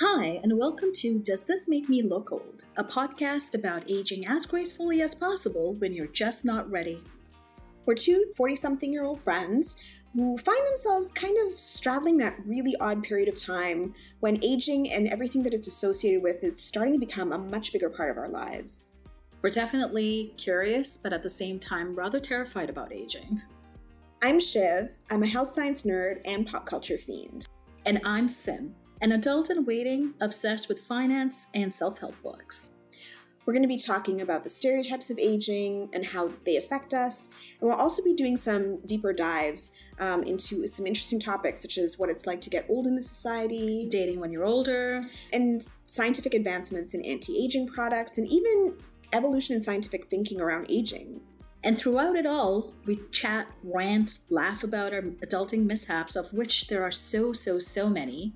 Hi, and welcome to Does This Make Me Look Old? A podcast about aging as gracefully as possible when you're just not ready. We're two 40 something year old friends who find themselves kind of straddling that really odd period of time when aging and everything that it's associated with is starting to become a much bigger part of our lives. We're definitely curious, but at the same time, rather terrified about aging. I'm Shiv, I'm a health science nerd and pop culture fiend. And I'm Sim, an adult in waiting obsessed with finance and self help books. We're going to be talking about the stereotypes of aging and how they affect us. And we'll also be doing some deeper dives um, into some interesting topics, such as what it's like to get old in the society, dating when you're older, and scientific advancements in anti aging products, and even evolution in scientific thinking around aging. And throughout it all, we chat, rant, laugh about our adulting mishaps, of which there are so, so, so many.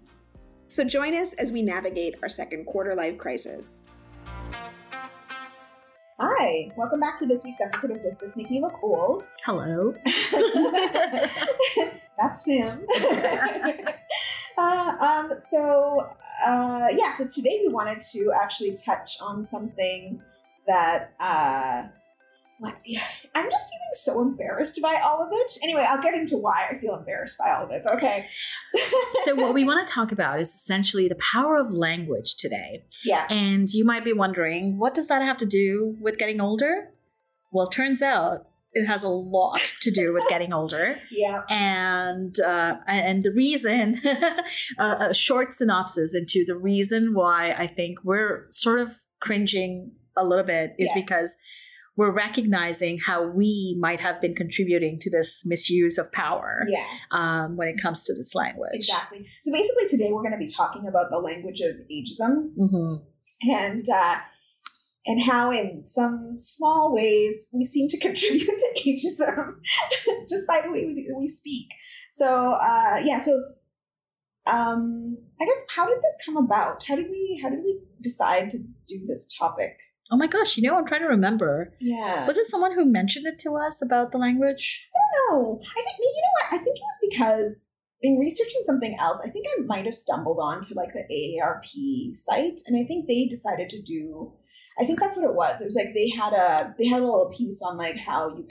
So join us as we navigate our second quarter life crisis. Hi, welcome back to this week's episode of Does This Make Me Look Old? Hello. That's him. uh, um, so, uh, yeah, so today we wanted to actually touch on something that uh, I'm just feeling so embarrassed by all of it. Anyway, I'll get into why I feel embarrassed by all of it. Okay. so, what we want to talk about is essentially the power of language today. Yeah. And you might be wondering, what does that have to do with getting older? Well, turns out it has a lot to do with getting older. yeah. And uh, and the reason, a short synopsis into the reason why I think we're sort of cringing a little bit is yeah. because we're recognizing how we might have been contributing to this misuse of power yeah. um, when it comes to this language. Exactly. So basically, today we're going to be talking about the language of ageism mm-hmm. and uh, and how, in some small ways, we seem to contribute to ageism just by the way we, we speak. So uh, yeah, so um, I guess how did this come about? How did we how did we decide to do this topic? Oh my gosh, you know, I'm trying to remember. Yeah. Was it someone who mentioned it to us about the language? I don't know. I think, you know what? I think it was because in researching something else, I think I might have stumbled onto like the AARP site, and I think they decided to do. I think that's what it was. It was like they had a they had a little piece on like how you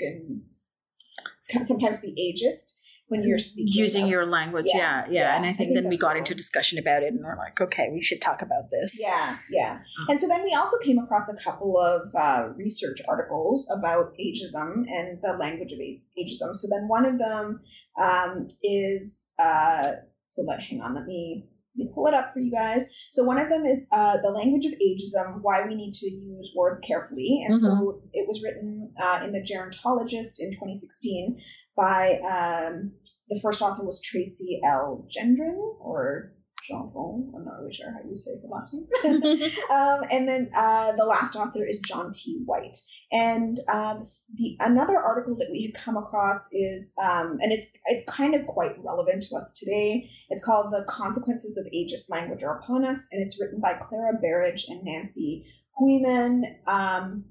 can sometimes be ageist, when you're speaking using your language yeah yeah, yeah. yeah. and i think, I think then we got into discussion about it and we're like okay we should talk about this yeah yeah uh. and so then we also came across a couple of uh, research articles about ageism and the language of ageism so then one of them um, is uh, so let hang on let me let me pull it up for you guys. So one of them is uh, the language of ageism: why we need to use words carefully. And mm-hmm. so it was written uh, in the Gerontologist in 2016 by um, the first author was Tracy L. Gendron or Jean Paul. I'm not really sure how you say the last name. um, and then uh, the last author is John T. White. And uh, the another article that we had come across is, um, and it's it's kind of quite relevant to us today. It's called "The Consequences of Ageist Language Are Upon Us," and it's written by Clara Berridge and Nancy Hooyman. Um,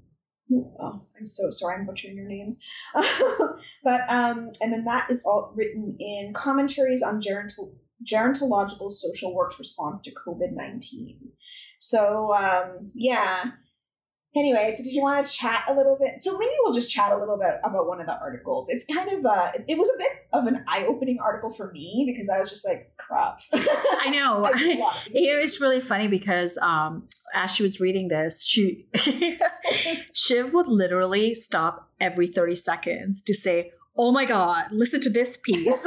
oh, I'm so sorry, I'm butchering your names. but um, and then that is all written in commentaries on gerontol- gerontological social work's response to COVID nineteen. So um, yeah, Anyway, so did you want to chat a little bit? So maybe we'll just chat a little bit about one of the articles. It's kind of uh it was a bit of an eye-opening article for me because I was just like, crap. I know. it was really funny because um as she was reading this, she Shiv would literally stop every 30 seconds to say, oh my god listen to this piece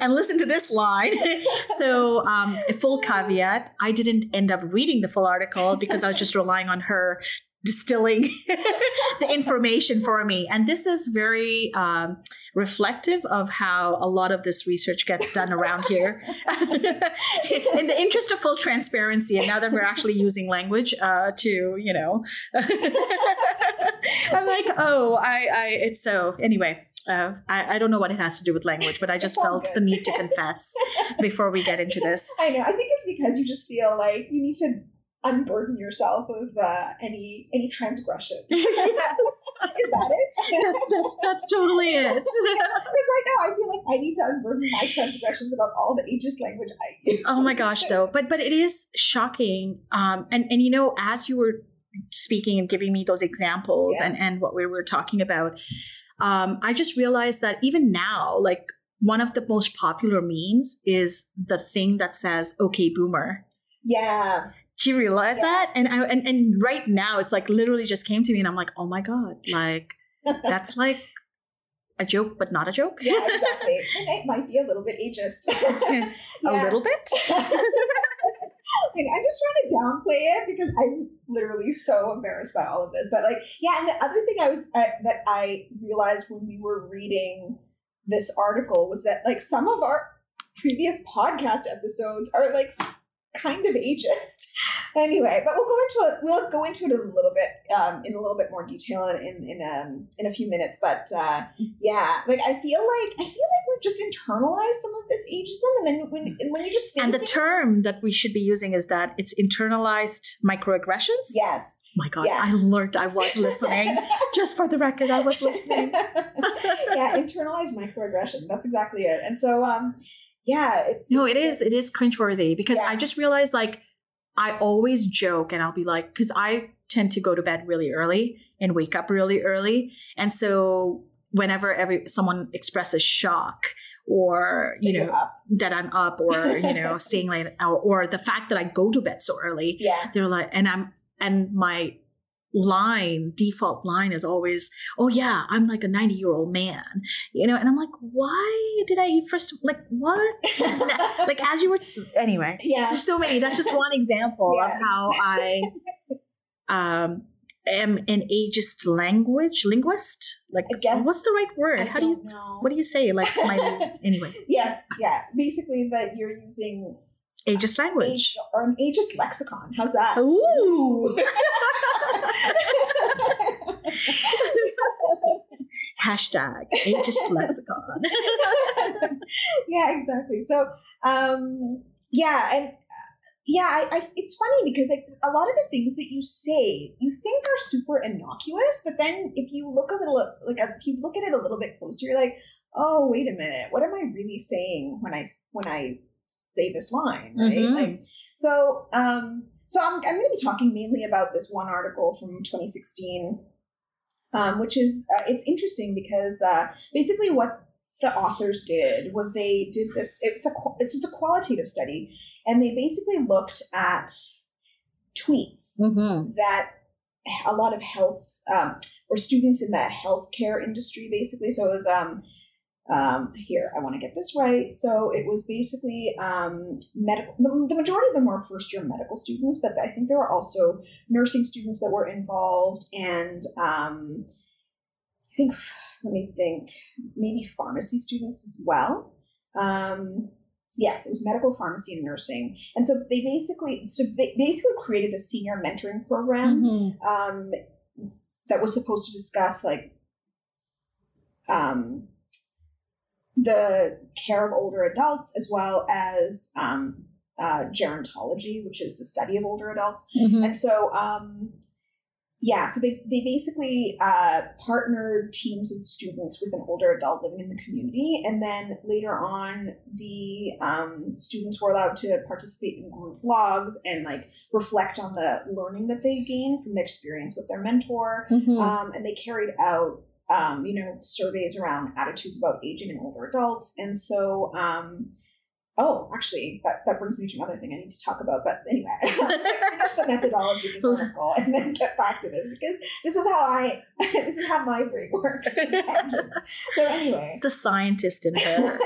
and listen to this line so um, a full caveat i didn't end up reading the full article because i was just relying on her distilling the information for me. And this is very um, reflective of how a lot of this research gets done around here. In the interest of full transparency, and now that we're actually using language uh, to, you know, I'm like, oh, I, I, it's so. Anyway, uh, I, I, don't know what it has to do with language, but I just felt good. the need to confess before we get into this. I know. I think it's because you just feel like you need to unburden yourself of uh, any any transgression. yes. Is that it? that's that's that's totally it. Because right now I feel like I need to unburden my transgressions about all the ageist language I use. oh my gosh, though, but but it is shocking. Um, and and you know, as you were speaking and giving me those examples Yeah. and and what we were talking about, um, I just realized that even now, like one of the most popular memes is the thing that says "Okay, Boomer." Yeah. Do realized Yeah. that? And I and, and right now it's like literally just came to me and I'm like, oh my God, like that's like a joke, but not a joke. Yeah, exactly. And it might be a little bit ageist. a little bit. And I'm just trying to downplay it because I'm literally so embarrassed by all of this. But like, yeah, and the other thing I was uh, that I realized when we were reading this article was that like some of our previous podcast episodes are like kind of ageist. Anyway, but we'll go into it. We'll go into it a little bit um, in a little bit more detail in in in, um, in a few minutes. But uh, yeah, like I feel like I feel like we've just internalized some of this ageism, and then when when you just say And the things- term that we should be using is that it's internalized microaggressions. yes. my God, Yeah. I learned I was listening. Just for the record, I was listening. yeah, internalized microaggression. That's exactly it. And so, um, yeah, it's No, it's- it is. It is cringeworthy because Yeah. I just realized like I always joke and I'll be like, because I tend to go to bed really early and wake up really early, and so whenever every someone expresses shock or you You're know that I'm up or you know staying late or, or the fact that I go to bed so early, Yeah, they're like, and I'm and my line default line is always oh yeah i'm like a 90 year old man you know and i'm like why did i first like what like as you were anyway Yeah. there's so many that's just one example Yeah. of how i um am an ageist language linguist like I guess- what's the right word I how do you know. what do you say like my anyway yes, yeah. Basically, that you're using ageist language age or an ageist lexicon. How's that? ooh hashtag ageist lexicon yeah, exactly. So, um, yeah, and uh, yeah, I, I, it's funny because like a lot of the things that you say, you think are super innocuous, but then if you look a little, like if you look at it a little bit closer, you're like, oh, wait a minute, what am I really saying when I when I say this line, right? Mhm. Like, so, um, so I'm I'm going to be talking mainly about this one article from 2016. Um, which is uh, it's interesting because uh, basically what the authors did was they did this it's a it's, it's a qualitative study and they basically looked at tweets mm-hmm. that a lot of health um, or students in the healthcare industry basically so it was um, um, here i want to get this right. So it was basically um, medical the, the majority of them were first year medical students but i think there were also nursing students that were involved and um, i think let me think maybe pharmacy students as well. Um, yes it was medical pharmacy and nursing. And so they basically so they basically created the senior mentoring program Mm-hmm. um, that was supposed to discuss like um, the care of older adults as well as um, uh, gerontology, which is the study of older adults. Mm-hmm. And so, um, yeah, so they, they basically uh, partnered teams of students with an older adult living in the community. And then later on, the um, students were allowed to participate in group blogs and like reflect on the learning that they gained from the experience with their mentor. Mm-hmm. Um, and they carried out, um, you know, surveys around attitudes about aging in older adults. And so, um, oh, actually, that, that brings me to another thing I need to talk about. But anyway, finish the methodology of this article and then get back to this because this is how I, this is how my brain works. So anyway. it's the scientist in her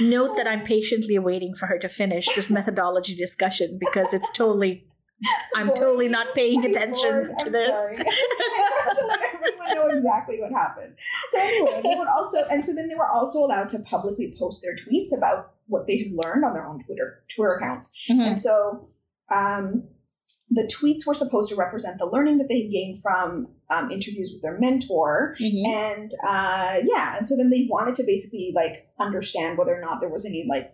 note that i'm patiently waiting for her to finish this methodology discussion because it's totally i'm Boring. totally not paying attention bored? to I'm this. I have to let everyone know exactly what happened. So anyway, they would also, and so then they were also allowed to publicly post their tweets about what they had learned on their own Twitter Twitter accounts. Mhm. And so um, the tweets were supposed to represent the learning that they had gained from um, interviews with their mentor. Mhm. And uh, yeah, and so then they wanted to basically like understand whether or not there was any like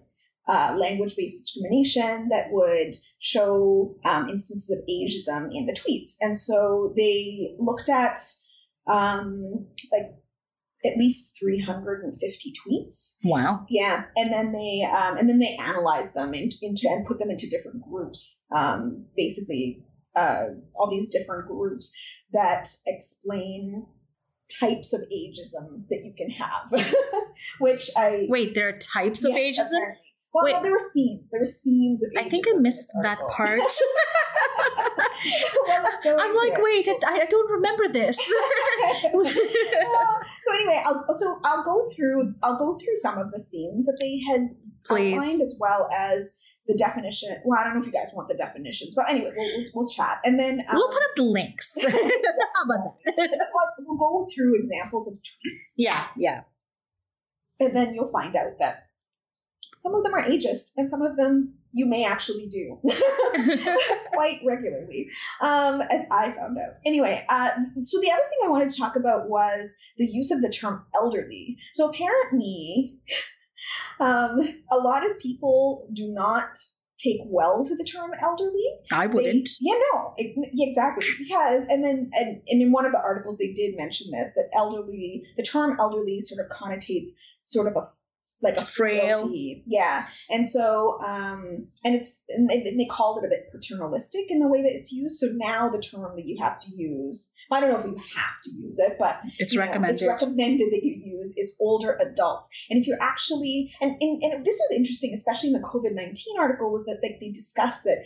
uh, language based discrimination that would show um, instances of ageism in the tweets. And so they looked at um, like at least 350 tweets. Wow. Yeah, and then they um, and then they analyzed them into, into and put them into different groups. Um, basically, uh, all these different groups that explain types of ageism that you can have, which I Wait, there are types of Yes, ageism? Well, Wait. no, there were themes. There were themes of. I think I missed that part. well. I'm like, it. wait, I, I don't remember this. so anyway, I'll, so I'll go through. I'll go through some of the themes that they had Please. outlined, as well as the definition. Well, I don't know if you guys want the definitions, but anyway, we'll, we'll, we'll chat, and then um, we'll put up the links. How about that? we'll go through examples of tweets, yeah, yeah. and then you'll find out that some of them are ageist, and some of them you may actually do. quite regularly, um, as I found out. Anyway, uh, so the other thing I wanted to talk about was the use of the term elderly. So apparently, um, a lot of people do not take well to the term elderly. I wouldn't. yeah, no, it- yeah, exactly. Because, and then, and, and in one of the articles, they did mention this that elderly, the term elderly sort of connotates sort of a like a Frail. frailty. Yeah. And so, um, and it's, and they, and they called it a bit paternalistic in the way that it's used. So now the term that you have to use, I don't know if you have to use it, but It's you know, recommended. it's recommended that you use is older adults. And if you're actually, and, and, and this was interesting, especially in the COVID 19 article, was that like, they discussed that,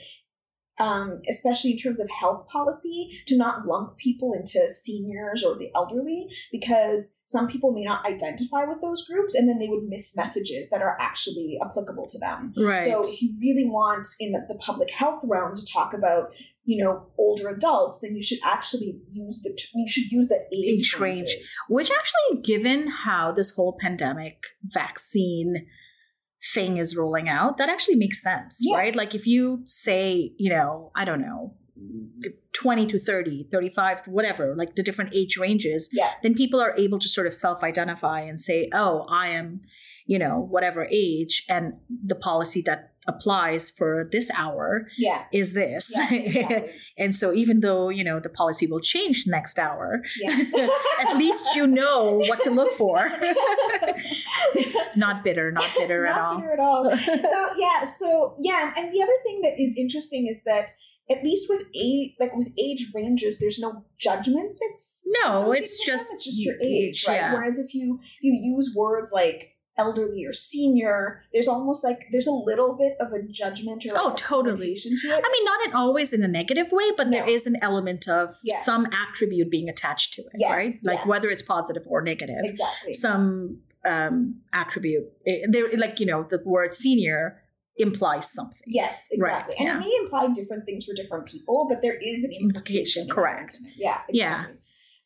um, especially in terms of health policy, to not lump people into seniors or the elderly, because some people may not identify with those groups and then they would miss messages that are actually applicable to them. right. So if you really want in the, the public health realm to talk about, you know, older adults, then you should actually use the you should use the age, Age range. Which actually, given how this whole pandemic vaccine thing is rolling out, that actually makes sense, Yeah. right? Like if you say, you know, I don't know, 20 to 30, 35, whatever, like the different age ranges, Yeah. then people are able to sort of self identify and say, oh, I am, you know, whatever age, and the policy that applies for this hour Yeah. is this. Yeah. Exactly. and so even though, you know, the policy will change next hour, yeah. at least you know what to look for. not bitter, not bitter at Not all. bitter at all. so yeah, so yeah, and the other thing that is interesting is that at least with age, like with age ranges, there's no judgment that's No, it's just it's just your age, right? yeah. Whereas if you you use words like elderly or senior, there's almost like there's a little bit of a judgment or Oh, totally. connotation to it. I mean, not in always in a negative way, but there No. is an element of some attribute being attached to it, Yes, right? Like yeah. whether it's positive or negative, exactly. some um, attribute. eh, There, like you know, the word senior implies something. Yes, Right, exactly. And yeah. it may imply different things for different people, but there is an implication. Correct. yeah it. Yeah.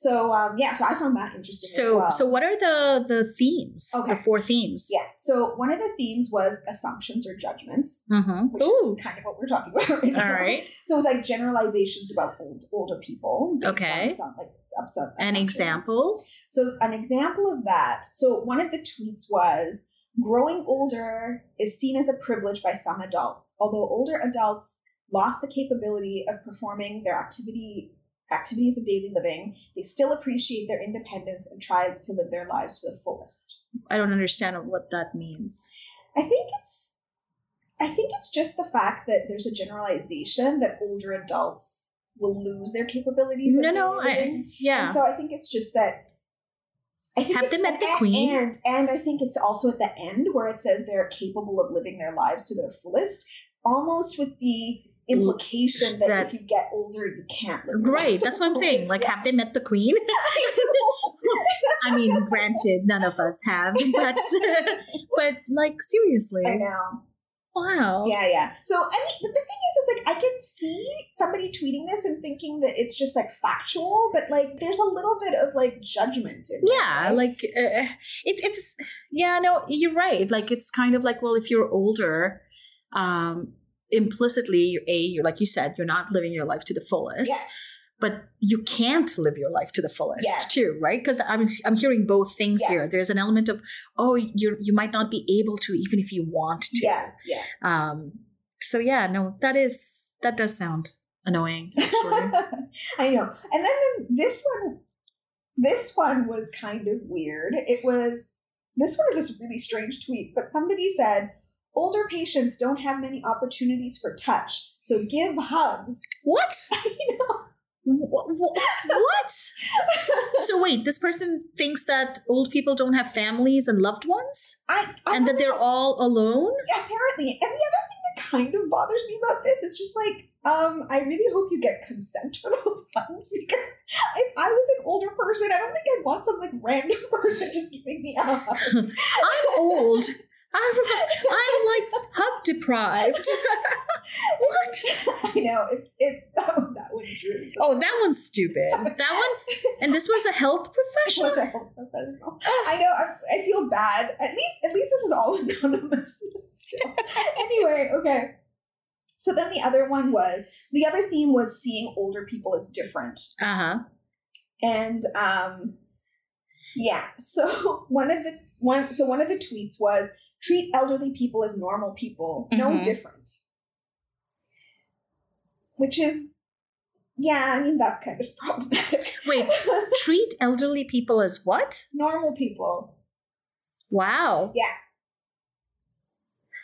So um, yeah, so I found that interesting. as So, well. so what are the the themes? Okay. The four themes. yeah. So one of the themes was assumptions or judgments, Mm-hmm. which Ooh. is kind of what we're talking about. Right now. All right. So it's like generalizations about old, older people. Okay. Some, like, some An example. So an example of that. So one of the tweets was growing older is seen as a privilege by some adults, although older adults lost the capability of performing their activity activities of daily living, they still appreciate their independence and try to live their lives to the fullest. I don't understand what that means. I think it's I think it's just the fact that there's a generalization that older adults will lose their capabilities. No, no, I, yeah. And so I think it's just that. I think Have it's, they met the and- queen? And and I think it's also at the end where it says they're capable of living their lives to their fullest, almost with the implication that, That- if you get older you can't live. Right, that's what I'm saying. Like, Yeah. have they met the queen? I mean, granted, none of us have, but but like seriously, I know. wow. Yeah, yeah. So I mean, but the thing is, is like I can see somebody tweeting this and thinking that it's just like factual, but like there's a little bit of like judgment Yeah, right? like uh, it's it's yeah, no, you're right. Like it's kind of like well, if you're older, um, implicitly, a you're like you said, you're not living your life to the fullest. Yeah. But you can't live your life to the fullest Yes. too, right? Because I'm I'm hearing both things Yeah. here. There's an element of oh, you you might not be able to even if you want to. yeah, yeah. Um. So yeah, no, that is that does sound annoying. I know. And then this one, this one was kind of weird. It was this one is a really strange tweet, but somebody said older patients don't have many opportunities for touch, so give hugs. What? you know, Wh- wh- What? So wait, this person thinks that old people don't have families and loved ones, I, I and that they're all alone. apparently. And the other thing that kind of bothers me about this is just like, um, I really hope you get consent for those hugs because if I was an older person, I don't think I'd want some like random person just giving me a hug. I'm old. I'm, I'm like hug deprived. what? I know it's it. That one, that one is really. Oh, that one's stupid. That one, and this was a health professional. was a health professional. I know. I, I feel bad. At least, at least this is all anonymous. Anyway, okay. So then the other one was so the other theme was seeing older people as different, Uh huh. and um, yeah. So one of the one so one of the tweets was treat elderly people as normal people, no Mhm. different, which is. Yeah, I mean that's kind of problematic. Wait, treat elderly people as what? normal people. Wow. Yeah.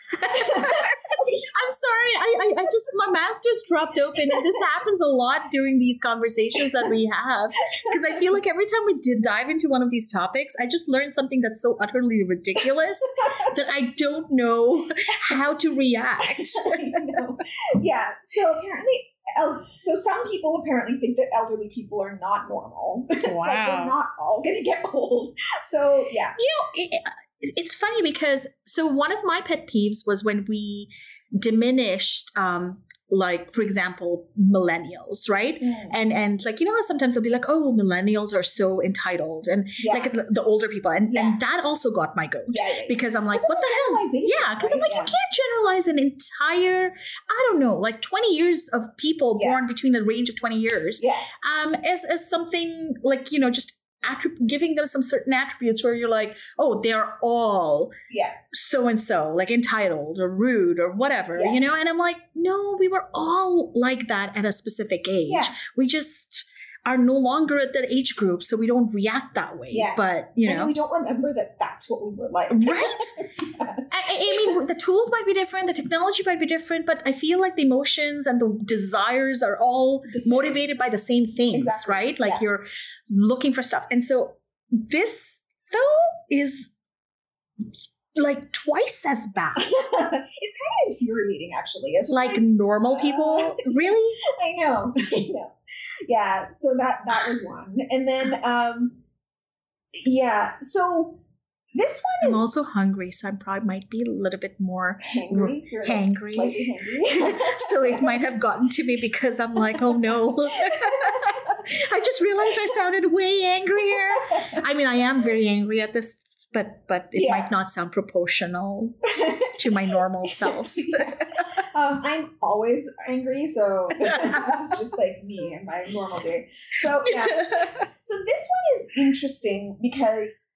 I'm sorry. I, I, I just my mouth just dropped open, this happens a lot during these conversations that we have. Because I feel like every time we did dive into one of these topics, I just learned something that's so utterly ridiculous that I don't know how to react. Yeah. So apparently, el- so some people apparently think that elderly people are not normal. like we're not all gonna get old. So yeah. You know, it, it's funny because so one of my pet peeves was when we diminished, um, like for example, millennials, right? And and like you know how sometimes they'll be like, oh, millennials are so entitled, and yeah. like the, the older people, and Yeah. and that also got my goat yeah, because I'm like, what the hell? Yeah, because I'm like, you can't generalize an entire, I don't know, like 20 years of people born between a range of 20 years Yeah. um, as, as something like, you know, just attrib- giving them some certain attributes where you're like, oh, they're all Yeah. so and so, like entitled or rude or whatever, Yeah. you know? And I'm like, no, we were all like that at a specific age. Yeah. We just are no longer at that age group, so we don't react that way. Yeah. But, you and know. we don't remember that that's what we were like. Right? I, I mean, the tools might be different, the technology might be different, but I feel like the emotions and the desires are all motivated by the same things, Exactly, right? Like yeah. you're looking for stuff. And so this, though, is like twice as bad. it's kind of infuriating, actually. It's just like normal people. Really? I know, I know. Yeah, so that that was one, and then um, yeah, so this one. I'm is also hungry, so I probably might be a little bit more. hangry. You're like Hangry. hangry. so it might have gotten to me because I'm like, oh no. I just realized I sounded way angrier. I mean, I am very angry at this, but but it Yeah. might not sound proportional to my normal self. um, I'm always angry, so this is just like me and my normal day. So yeah, so this one is interesting because,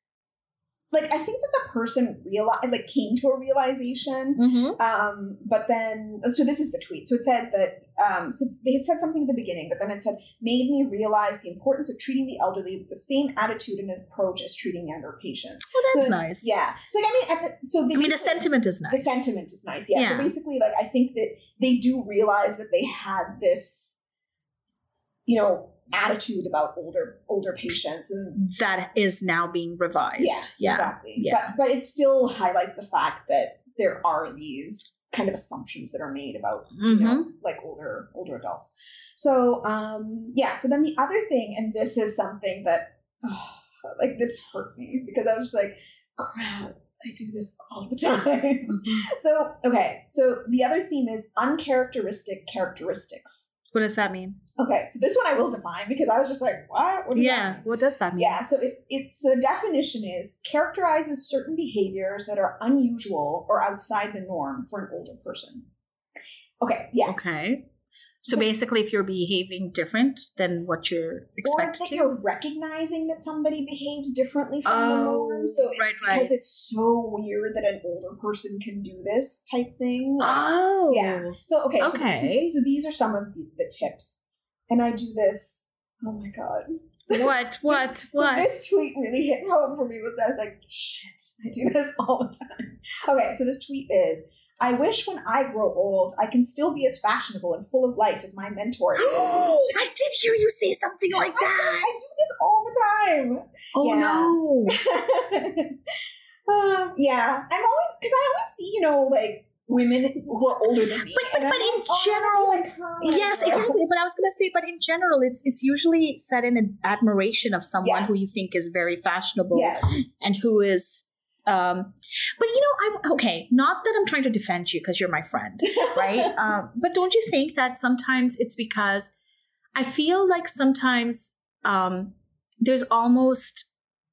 like, I think that the person realized, like, came to a realization Mhm. Um, but then, so this is the tweet. So it said that, um, so they had said something at the beginning, but then it said, made me realize the importance of treating the elderly with the same attitude and approach as treating younger patients. Well, that's So, nice. Yeah. So, like, I mean, at the, so they I mean, the sentiment is nice. The sentiment is nice. Yeah. So Yeah. basically, like, I think that they do realize that they had this, you know, attitude about older older patients and that is now being revised. Yeah, Yeah. exactly. Yeah. But but it still highlights the fact that there are these kind of assumptions that are made about Mm-hmm. know like older older adults. So um yeah, so then the other thing, and this is something that oh, like this hurt me because I was just like, crap, I do this all the time. Mm-hmm. so okay, so the other theme is uncharacteristic characteristics. What does that mean? Okay, so this one I will define because I was just like, what? What does that Yeah. mean? What does that mean? Yeah, so it, it's the definition is characterizes certain behaviors that are unusual or outside the norm for an older person. Okay, yeah. Okay. So basically, if you're behaving different than what you're Or that to. you're recognizing that somebody behaves differently from the Oh, So it- right, because right. it's so weird that an older person can do this type thing. Oh. Yeah. So okay, so- Okay. So, so these are some of the, the tips, and I do this. Oh my god, What? What? So What? this tweet really hit home for me was I was like, shit, I do this all the time. Okay, so this tweet is I wish when I grow old, I can still be as fashionable and full of life as my mentor. I did hear you say something like that. I do this all the time. Oh Yeah. no. um, yeah, I'm always because I always see you know like women who are older than me. But- but- but in like, oh, general- wanna like her Yes, exactly. But I was gonna say, but in general, it's it's usually set in an admiration of someone who you think is very fashionable Yes. and who is um but you know i'm okay not that i'm trying to defend you because you're my friend right um but don't you think that sometimes it's because i feel like sometimes um there's almost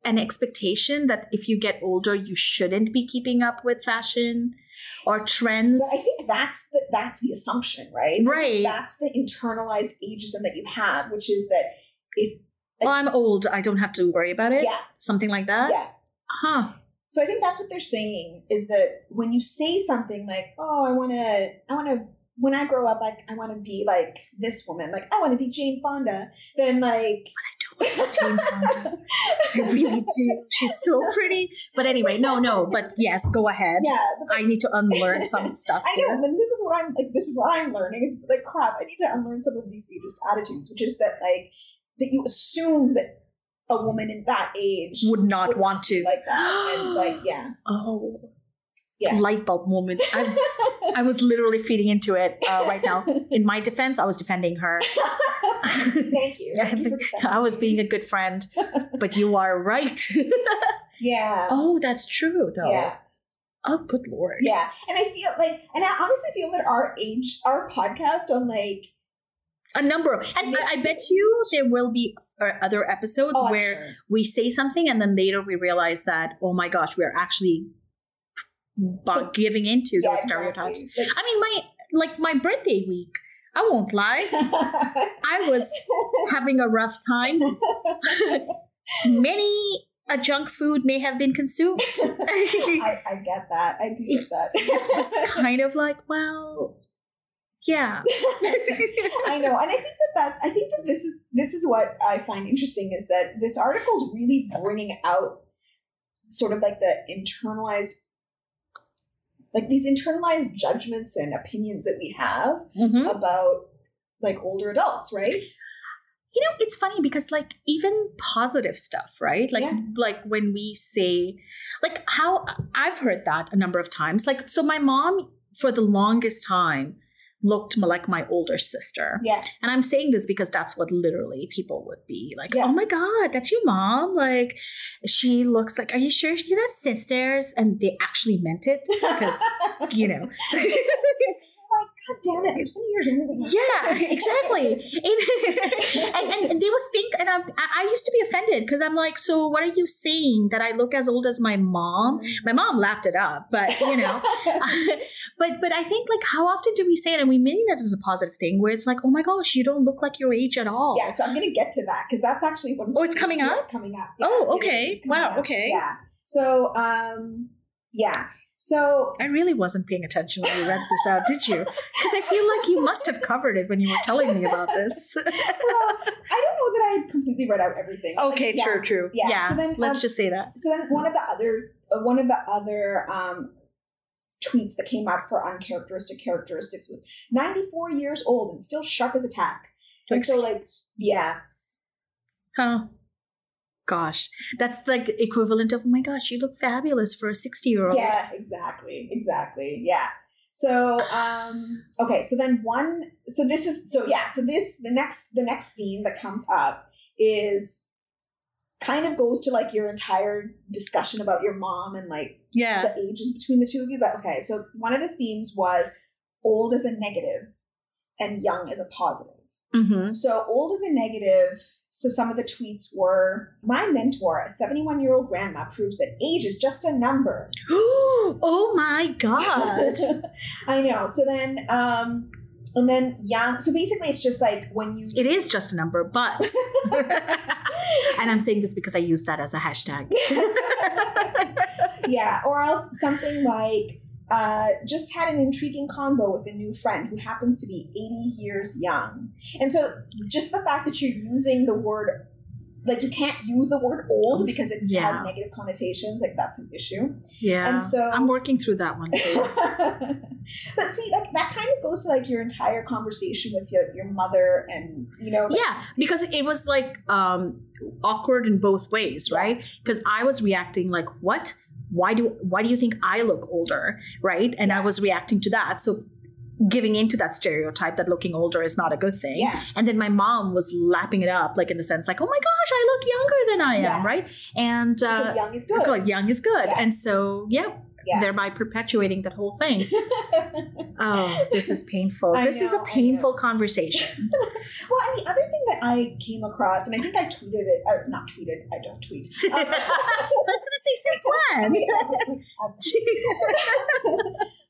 an expectation that if you get older you shouldn't be keeping up with fashion or trends But I think that's the, that's the assumption, right? Right. That's the internalized ageism that you have, which is that if well i'm old i don't have to worry about it yeah, something like that yeah. huh So I think that's what they're saying is that when you say something like, "Oh, I want to, I want to." When I grow up, like I want to be like this woman, like I want to be Jane Fonda. Then, like, but I don't want Jane Fonda. i really do she's so pretty but anyway no no but yes go ahead yeah, like, I need to unlearn some stuff. I know, here. and this is what I'm like. This is what I'm learning is like crap. I need to unlearn some of these ageist attitudes, which is that like that you assume that a woman in that age Would not would want to. like that, and like yeah, oh, Yeah. light bulb moment. I, I was literally feeding into it uh, right now. In my defense, I was defending her. Thank you. Thank you I was being a good friend, but you are right. yeah. oh, that's true, though. Yeah, Oh, good lord. yeah, and I feel like, and I honestly feel that our age, our podcast on like, A number of, and I, I bet you there will be uh, other episodes oh, where sure. we say something and then later we realize that, oh my gosh, we're actually So- giving into Yeah, those exactly. stereotypes. Like- I mean, my like my birthday week. I won't lie. I was having a rough time. Many a junk food may have been consumed. I, I get that. I do get that it's kind of like, well, yeah. I know, and I think that that I think that this is this is what I find interesting is that this article is really bringing out sort of like the internalized, like these internalized judgments and opinions that we have Mhm. about like older adults, right? You know, it's funny because like even positive stuff, right? Like Yeah. like when we say like how I've heard that a number of times. Like so my mom for the longest time looked like my older sister. Yeah, And I'm saying this because that's what literally people would be like, Yeah. oh my God, that's your mom. Like, she looks like, are you sure you're not sisters? And they actually meant it because, you know. God damn it! I'm 20 years younger yeah, exactly. And, and, and they would think, and I'm, I I used to be offended because I'm like, so what are you saying? That I look as old as my mom? My mom lapped it up, but, you know. but but I think like how often do we say it and we mean that as a positive thing where it's like oh my gosh you don't look like your age at all yeah, so I'm gonna get to that because that's actually what. Oh, it's coming up? It's coming up. Oh, Yeah, it okay. is. It's coming Wow, up. okay. Yeah. So, um, yeah. So I really wasn't paying attention when you read this out, did you? Because I feel like you must have covered it when you were telling me about this. well, I don't know that I had completely read out everything. Like, okay, yeah. true, true. Yeah, Yeah, so then, let's um, just say that. So then one of the other uh, one of the other um, tweets that came up for uncharacteristic characteristics was 94 years old and still sharp as a tack. And so like yeah, Huh. Gosh, that's like equivalent of, oh my gosh, you look fabulous for a 60 year old. yeah, exactly, exactly, yeah. So um, okay, so then one, so this is so yeah, so this the next the next theme that comes up is kind of goes to like your entire discussion about your mom and like Yeah. the ages between the two of you. But okay, so one of the themes was old as a negative and young as a positive. Mm-hmm. So old as a negative. So some of the tweets were my mentor, a 71 year old grandma, proves that age is just a number. oh my God. I know. So then, um, and then young. So basically, it's just like when you. It is just a number, but. and I'm saying this because I use that as a hashtag. yeah, or else something like uh, just had an intriguing convo with a new friend who happens to be 80 years young. And so just the fact that you're using the word like you can't use the word old because it Yeah. has negative connotations. Like that's an issue. Yeah. And so- I'm working through that one too. but see, like that kind of goes to like your entire conversation with your, your mother, and you know, like, yeah, because it was like um awkward in both ways, right? Because I was reacting like, "What? Why do why do you think I look older?" Right? And I was reacting to that. So giving into that stereotype that looking older is not a good thing. yeah, And then my mom was lapping it up, like in the sense, like, "Oh my gosh, I look younger than I am," Yeah. right? And because uh, young is good. good, young is good, Yeah. and so yeah, Yeah. thereby perpetuating that whole thing. Oh, this is painful. I this is a painful conversation. Well, and the other thing that I came across, and I think I tweeted it, or not tweeted, I don't tweet. I Um, was gonna say since when?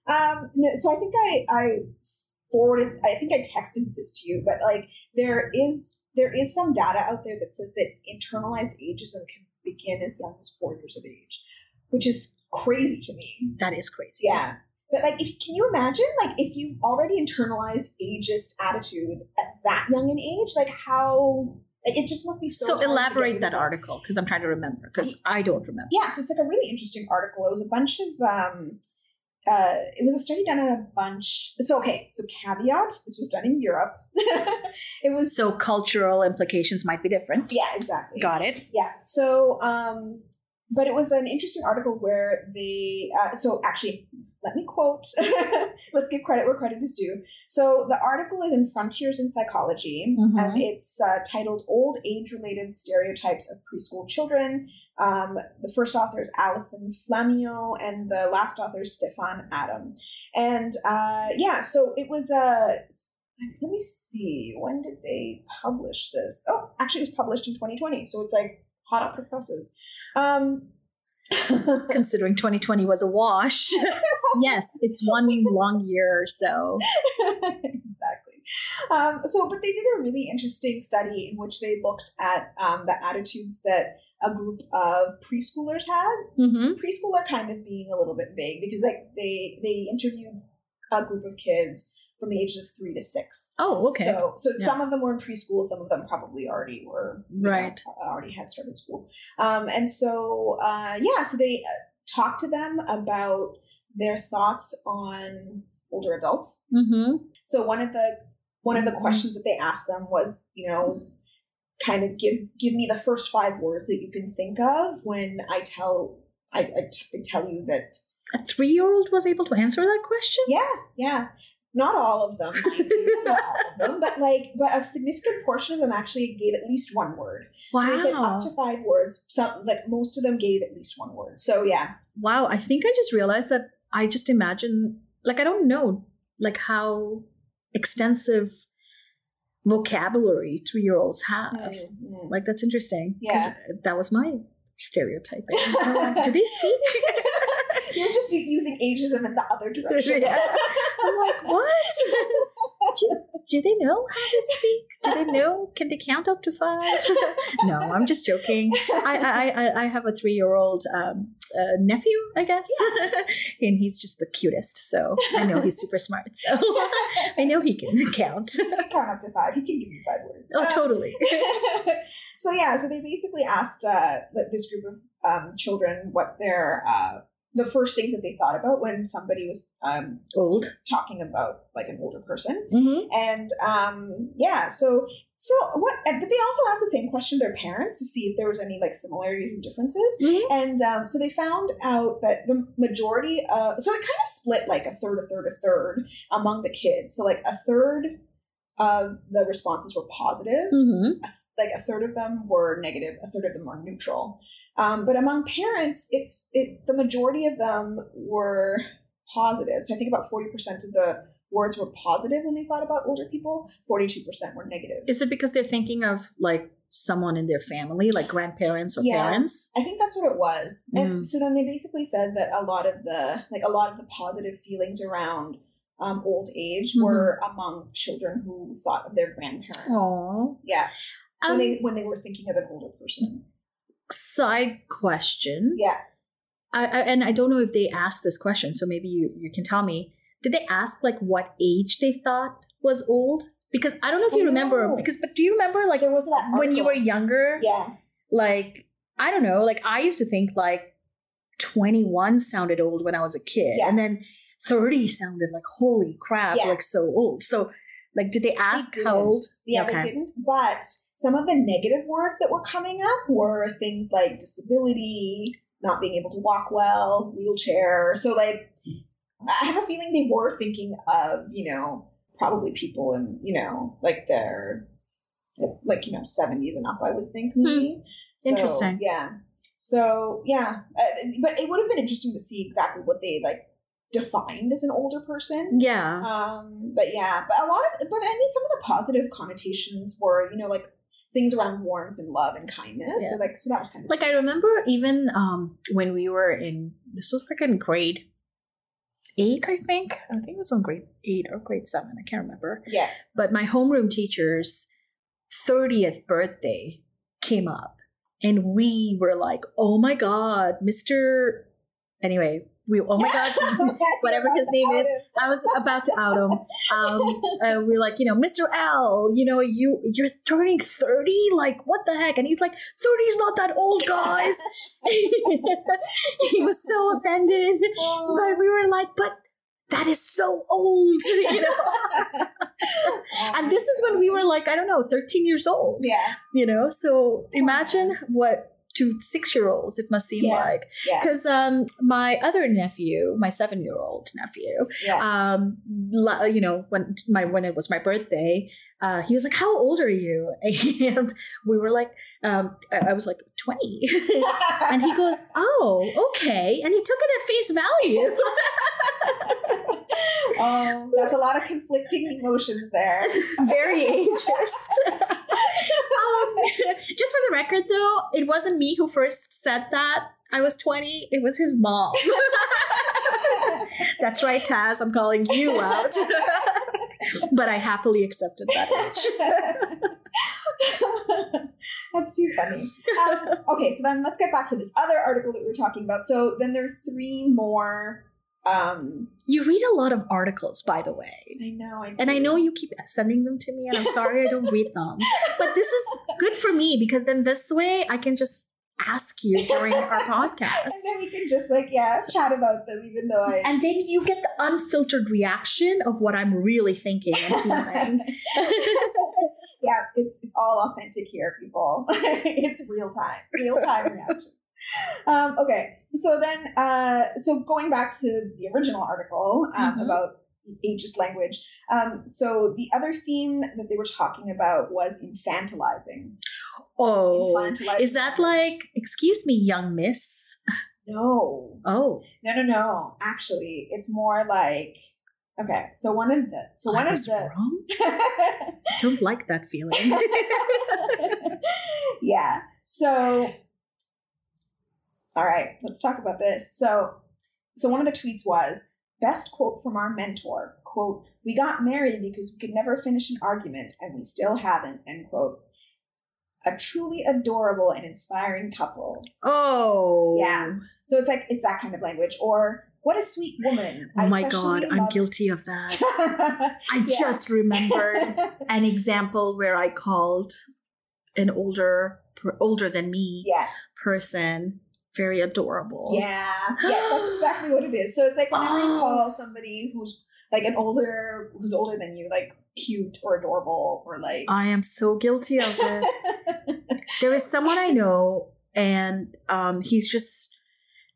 um, no, so I think I, I forwarded, I think I texted this to you, but like there is there is some data out there that says that internalized ageism can begin as young as four years of age, which is crazy to me. that is crazy. Yeah. But like, if can you imagine, like, if you've already internalized ageist attitudes at that young an age, like how it just must be so. So, hard to get elaborate that article because I'm trying to remember because I don't remember. Yeah, so it's like a really interesting article. It was a bunch of um, uh, it was a study done on a bunch. So okay, so caveat: this was done in Europe. it was So cultural implications might be different. yeah, exactly. Got it. Yeah. So, um, but it was an interesting article where they, uh, so actually, let me quote, let's give credit where credit is due. So the article is in Frontiers in Psychology, Mhm. and it's uh, titled Old Age Related Stereotypes of Preschool Children. Um, the first author is Allison Flamion, and the last author is Stefan Adam. And uh, yeah, so it was a. let me see. When did they publish this? Oh, actually, it was published in 2020. So it's like hot off the presses. Um, Considering 2020 was a wash. yes, it's one long year or so. exactly. Um, so, but they did a really interesting study in which they looked at um, the attitudes that a group of preschoolers had. hmm Preschooler kind of being a little bit vague because like they they interviewed a group of kids from the ages of three to six. Oh, okay. So, so Yeah. some of them were in preschool, some of them probably already were you know, Right. already had started school. Um, and so, uh, yeah, so they uh, talked to them about their thoughts on older adults. hmm So one of the one of the Mhm. questions that they asked them was, you know, kind of give give me the first five words that you can think of when I tell I, I, t- I tell you that A three year old was able to answer that question? yeah, yeah. Not all of them, you, not all of them, but like, but a significant portion of them actually gave at least one word. Wow. So they said up to five words. Some, like most of them gave at least one word. So yeah, wow. I think I just realized that I just imagine, like, I don't know, like, how extensive vocabulary three year olds have. Mm, Like, that's interesting. Yeah. That was my stereotype. I didn't know, like, Do they speak? You're just using ageism in the other direction. Yeah. I'm like, what? do, do they know how to speak? Do they know? Can they count up to five? no, I'm just joking. I I, I, I have a three year old um, uh, nephew, I guess, and he's just the cutest. So I know he's super smart. So I know he can count. He can count up to five. He can give you five words. Oh, Um, totally. so yeah, so they basically asked uh, this group of um, children what their uh, the first things that they thought about when somebody was um, Old. talking about like an older person. Mm-hmm. And um, yeah, so so what? But they also asked the same question to their parents to see if there was any like similarities and differences. Mhm. And um, so they found out that the majority of so it kind of split like a third, a third, a third among the kids. So like a third of the responses were positive, Mm-hmm. a th- like a third of them were negative, a third of them were neutral. Um, but among parents, it's it the majority of them were positive. So I think about forty percent of the words were positive when they thought about older people. Forty-two percent were negative. Is it because they're thinking of like someone in their family, like grandparents or Yeah. parents? I think that's what it was. Mm. And so then they basically said that a lot of the like a lot of the positive feelings around um, old age Mhm. were among children who thought of their grandparents. Oh. Yeah, when Um, they when they were thinking of an older person. Side question. Yeah. I, I, and I don't know if they asked this question, so maybe you, you can tell me. Did they ask like what age they thought was old? Because I don't know if you oh, remember. know. Because but do you remember like There was that when you were younger? Yeah. like I don't know, like I used to think like 21 sounded old when I was a kid, Yeah. and then 30 sounded like holy crap, Yeah. like so old. So like, did they ask how old? Yeah, Okay. they didn't. But some of the negative words that were coming up were things like disability, not being able to walk well, wheelchair. So, like, I have a feeling they were thinking of, you know, probably people in, you know, like their, like, you know, 70s and up, I would think, maybe. So, Hmm. Interesting. yeah. So, yeah. Uh, but it would have been interesting to see exactly what they, like, defined as an older person. Yeah. Um, but yeah, but a lot of, but I mean, some of the positive connotations were, you know, like things around warmth and love and kindness. Yeah. So like, so that was kind of like I remember even um when we were in this was like in grade eight, I think. I think it was in grade eight or grade seven. I can't remember. yeah, But my homeroom teacher's 30th birthday came up and we were like, oh my god, Mr. Anyway, we oh my god, whatever his name is. I was about to out him. Um, uh, we are like, you know, Mr. L, you know, you you're turning thirty. Like, what the heck? And he's like, 30 is not that old, guys. he was so offended, but we were like, but that is so old, you know. and this is when we were like, I don't know, 13 years old, yeah, you know. So imagine what to six year olds it must seem Yeah. like. Yeah, because um my other nephew my seven year old nephew yeah. um you know when my when it was my birthday uh he was like how old are you? And we were like um i was like 20 and he goes oh okay. And he took it at face value. Oh, that's a lot of conflicting emotions there. very ageist. um just for the record though it wasn't me who first said that i was 20 it was his mom that's right taz i'm calling you out but i happily accepted that That's too funny. Um, okay, so then let's get back to this other article that we were talking about. So then there are three more. Um, You read a lot of articles, by the way. I know, I And I know you keep sending them to me, and I'm sorry I don't read them. But this is good for me because then this way I can just ask you during our podcast. and then we can just like yeah chat about them, even though I. And then you get the unfiltered reaction of what I'm really thinking and feeling. yeah, it's it's all authentic here, people. it's real time, real time reactions. Um, okay, so then, uh, so going back to the original article um, Mhm. about ageist language. Um, so the other theme that they were talking about was infantilizing. oh, Infantilizing is that language. like, excuse me, young miss? no, Oh, no, no, no? Actually, it's more like okay. So one of the so one I of the wrong. I don't like that feeling. yeah. So, all right, let's talk about this. So, so one of the tweets was best quote from our mentor quote we got married because we could never finish an argument and we still haven't end quote a truly adorable and inspiring couple oh, Yeah. so it's like it's that kind of language or what a sweet woman Oh I my god, I'm guilty of that. I Yeah. just remembered an example where I called an older, older than me yeah person very adorable. Yeah, yeah, that's exactly what it is. So it's like whenever you call somebody who's like an older, who's older than you, like cute or adorable or like. I am so guilty of this. there is someone I know, and um, he's just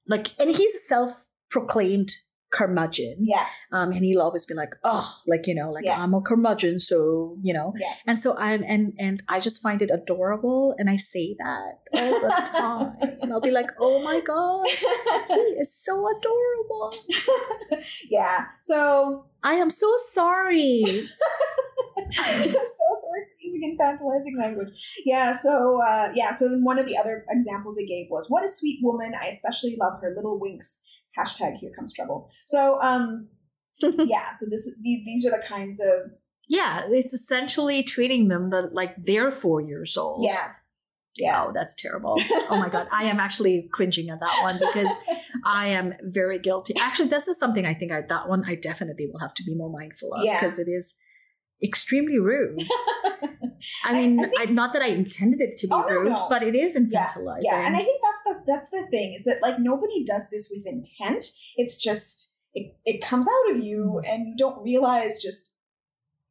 like, and he's a self-proclaimed curmudgeon. yeah, Um, and he'll always be like, oh, like you know, like Yeah. I'm a curmudgeon, so you know. Yeah. And so I'm, and and I just find it adorable, and I say that all the time. and I'll be like, oh my god, he is so adorable. yeah. So I am so sorry. so sorry for using infantilizing language. Yeah. So uh, yeah. So then one of the other examples they gave was, "What a sweet woman! I especially love her little winks." Hashtag here comes trouble. So um, yeah. So this these, these are the kinds of yeah, it's essentially treating them the, like they're four years old. yeah yeah. Oh, that's terrible. Oh my god, I am actually cringing at that one because I am very guilty. Actually, this is something I think I that one I definitely will have to be more mindful of Yeah. because it is extremely rude. I mean, I, I think, not that I intended it to be oh, rude, no, no. but it is infantilizing. Yeah, yeah, and I think that's the that's the thing is that like nobody does this with intent. It's just it it comes out of you, mm. and you don't realize just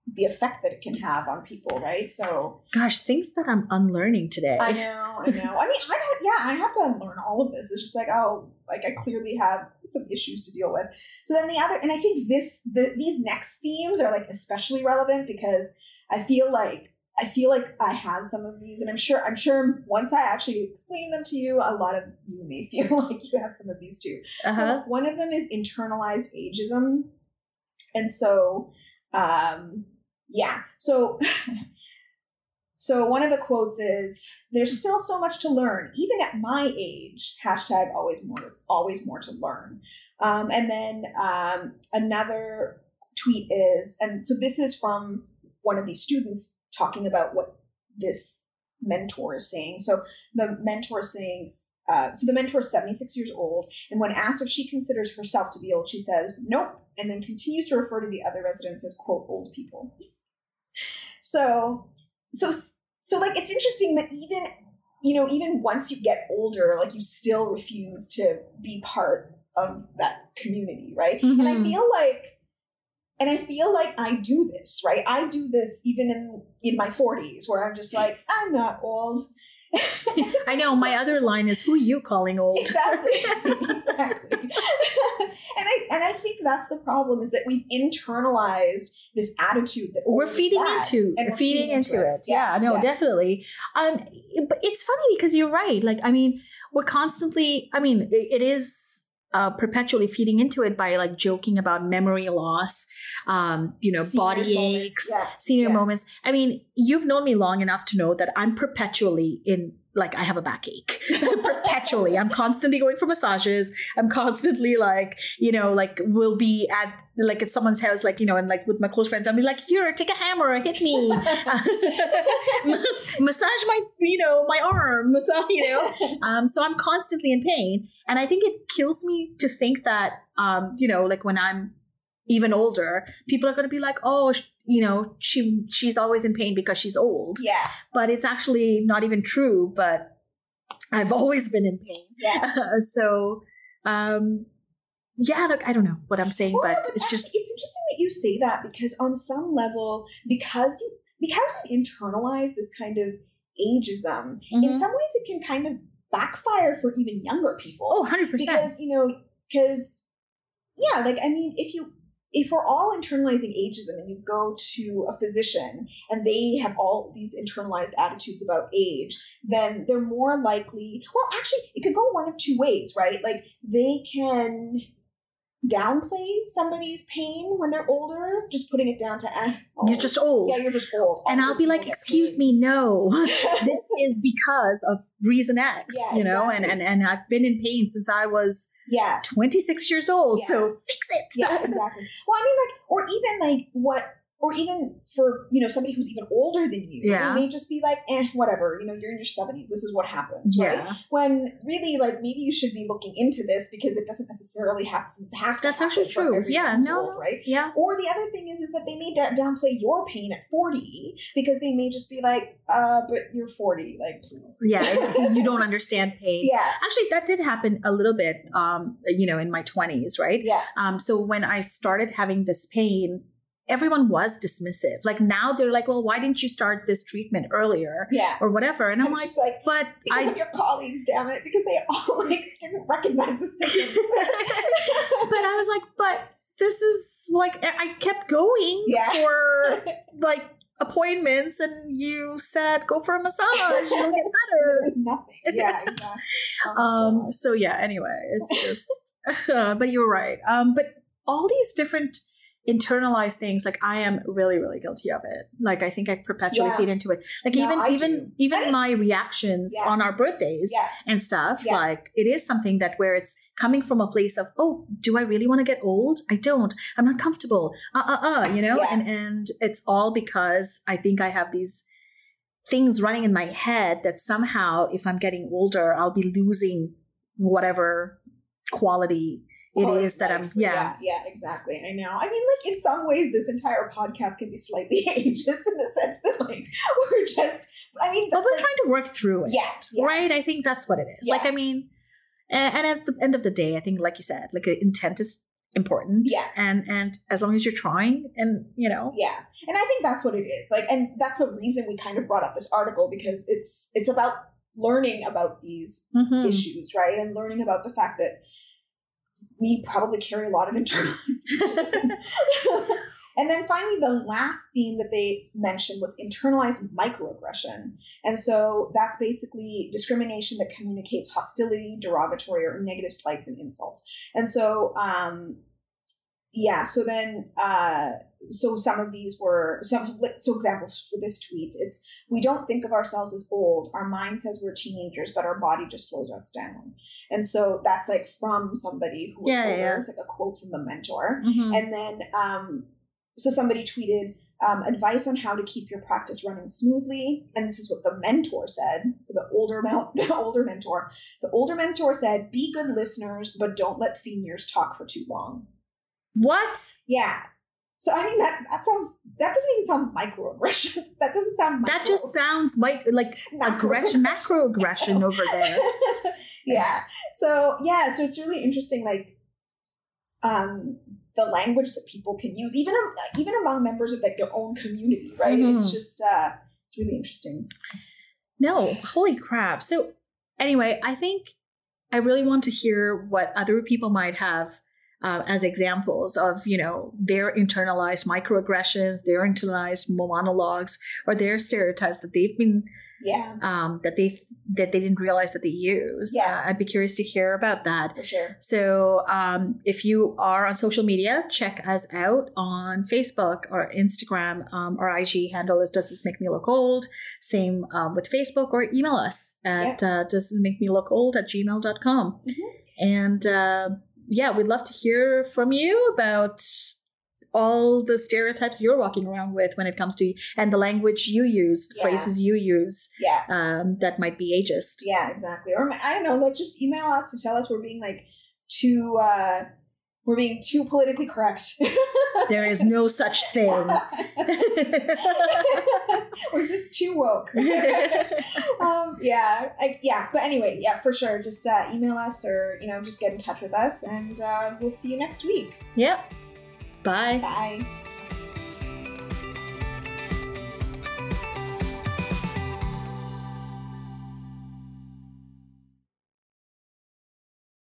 the effect that it can have on people, right? So, gosh, things that I'm unlearning today. I know, I know. I mean, I yeah, I have to unlearn all of this. It's just like, oh, like I clearly have some issues to deal with. So then the other, and I think this, the, these next themes are like especially relevant because I feel like I feel like I have some of these, and I'm sure I'm sure once I actually explain them to you, a lot of you may feel like you have some of these too. Uh-huh. So one of them is internalized ageism, and so um, yeah. So so one of the quotes is there's still so much to learn, even at my age. Hashtag always more always more to learn. Um, and then um, another tweet is, and so this is from one of these students talking about what this mentor is saying. So the mentor saying, uh, so the mentor is 76 years old, and when asked if she considers herself to be old, she says, nope, and then continues to refer to the other residents as, quote, old people. So, so, so like it's interesting that even, you know, even once you get older, like you still refuse to be part of that community, right? Mm-hmm. And I mm-hmm. feel like, and I feel like I do this, right? I do this even in in my 40s where I'm just like, I'm not old. I know. My other line is, "Who you calling old?" Exactly. exactly. and I and I think that's the problem is that we've internalized this attitude that we're feeding into, and we're feeding, feeding into, it. it. Yeah, no, yeah. definitely. Um, but it's funny because you're right. Like, I mean, we're constantly. I mean, it, it is uh, perpetually feeding into it by like joking about memory loss, um, you know, Seniors body aches, yeah. senior yeah. moments. I mean, you've known me long enough to know that I'm perpetually in like I have a backache perpetually. I'm constantly going for massages. I'm constantly like, you know, like we'll be at like at someone's house, like, you know, and like with my close friends, I'll be like, here, take a hammer, hit me. massage my, you know, my arm, massage, you know. Um, so I'm constantly in pain. And I think it kills me to think that, um, you know, like when I'm even older, people are going to be like, oh, you know, she she's always in pain because she's old. Yeah. But it's actually not even true. But I've always been in pain. Yeah. so, um, yeah, look, I don't know what I'm saying, well, but it's actually, just it's interesting that you say that because on some level, because you because we internalize this kind of ageism, mm-hmm. in some ways it can kind of backfire for even younger people. Oh, 100%. Because, you know, because yeah, like I mean, if you if we're all internalizing ageism and you go to a physician and they have all these internalized attitudes about age, then they're more likely, well, actually, it could go one of two ways, right? Like they can downplay somebody's pain when they're older, just putting it down to eh, you're just old. Yeah, you're just old. and I'll be like, excuse me, no, this is because of reason X, yeah, you know, exactly. and, and and I've been in pain since I was yeah 26 years old, yeah. so fix it. Yeah, exactly. Well, I mean, like, or even like what or even for you know somebody who's even older than you yeah. they may just be like eh whatever you know you're in your 70s this is what happens right? Yeah. when really like maybe you should be looking into this because it doesn't necessarily have, have to that's actually true. yeah no. old, right? Yeah. Or the other thing is is that they may d- downplay your pain at 40 because they may just be like uh but you're 40 like please. Yeah you don't understand pain. Yeah. Actually that did happen a little bit um you know in my 20s right? Yeah. Um so when i started having this pain everyone was dismissive. Like now they're like, well, why didn't you start this treatment earlier? Yeah. Or whatever. And, I'm like, like, but because I, of your colleagues, damn it, because they all like didn't recognize the symptoms. but I was like, but this is like I kept going yeah. for like appointments and you said go for a massage you'll get better there was nothing yeah exactly oh, um so yeah anyway it's just uh, but you're right um but all these different internalize things like i am really really guilty of it. Like i think i perpetually yeah. feed into it. Like no, even I even do. even my reactions yeah. on our birthdays yeah. and stuff like it is something that where it's coming from a place of oh do i really want to get old? I don't. I'm not comfortable. Uh uh uh you know? And and it's all because i think i have these things running in my head that somehow if i'm getting older i'll be losing whatever quality it quality is that. I'm yeah. yeah yeah exactly i know i mean like in some ways this entire podcast can be slightly ageist in the sense that like we're just i mean But we're like, trying to work through it. yeah, yeah Right? I think that's what it is. yeah. Like I mean and, at the end of the day, I think like you said, like intent is important. Yeah. And and as long as you're trying and you know. Yeah. And I think that's what it is. Like and that's the reason we kind of brought up this article because it's it's about learning about these Mhm. issues, right? And learning about the fact that we probably carry a lot of internalized and then finally the last theme that they mentioned was internalized microaggression. And so that's basically discrimination that communicates hostility, derogatory or negative slights and insults. And so um yeah, so then uh so some of these were some so examples for this tweet it's we don't think of ourselves as old. Our mind says we're teenagers but our body just slows us down. And so that's like from somebody who was Yeah, older. yeah. it's like a quote from the mentor. Mhm. and then um so somebody tweeted um, advice on how to keep your practice running smoothly. And this is what the mentor said. So the older the older mentor the older mentor said be good listeners but don't let seniors talk for too long What? yeah. So I mean that that sounds that doesn't even sound microaggression. That doesn't sound That just sounds like like aggression, macro aggression over there. yeah. So yeah, so it's really interesting like um the language that people can use even am- even among members of like their own community, right? It's Mhm. just uh it's really interesting. No, holy crap. So, anyway, I think I really want to hear what other people might have uh, as examples of, you know, their internalized microaggressions, their internalized monologues, or their stereotypes that they've been Yeah, um, that they that they didn't realize that they use. Yeah. Uh, I'd be curious to hear about that. for sure. So, um, if you are on social media, check us out on Facebook or Instagram. Um, our IG handle is Does This Make Me Look Old? Same um, with Facebook, or email us at uh, Does This Make Me Look Old at gmail.com. Mhm. And uh, yeah, we'd love to hear from you about all the stereotypes you're walking around with when it comes to and the language you use, Yeah. phrases you use Yeah. um, that might be ageist. Yeah, exactly. Or I don't know, like just email us to tell us we're being like too uh we're being too politically correct. There is no such thing. we're just too woke. um, yeah, I, yeah. But anyway, yeah, for sure. Just uh, email us or you know just get in touch with us, and uh, we'll see you next week. yep. Bye. Bye.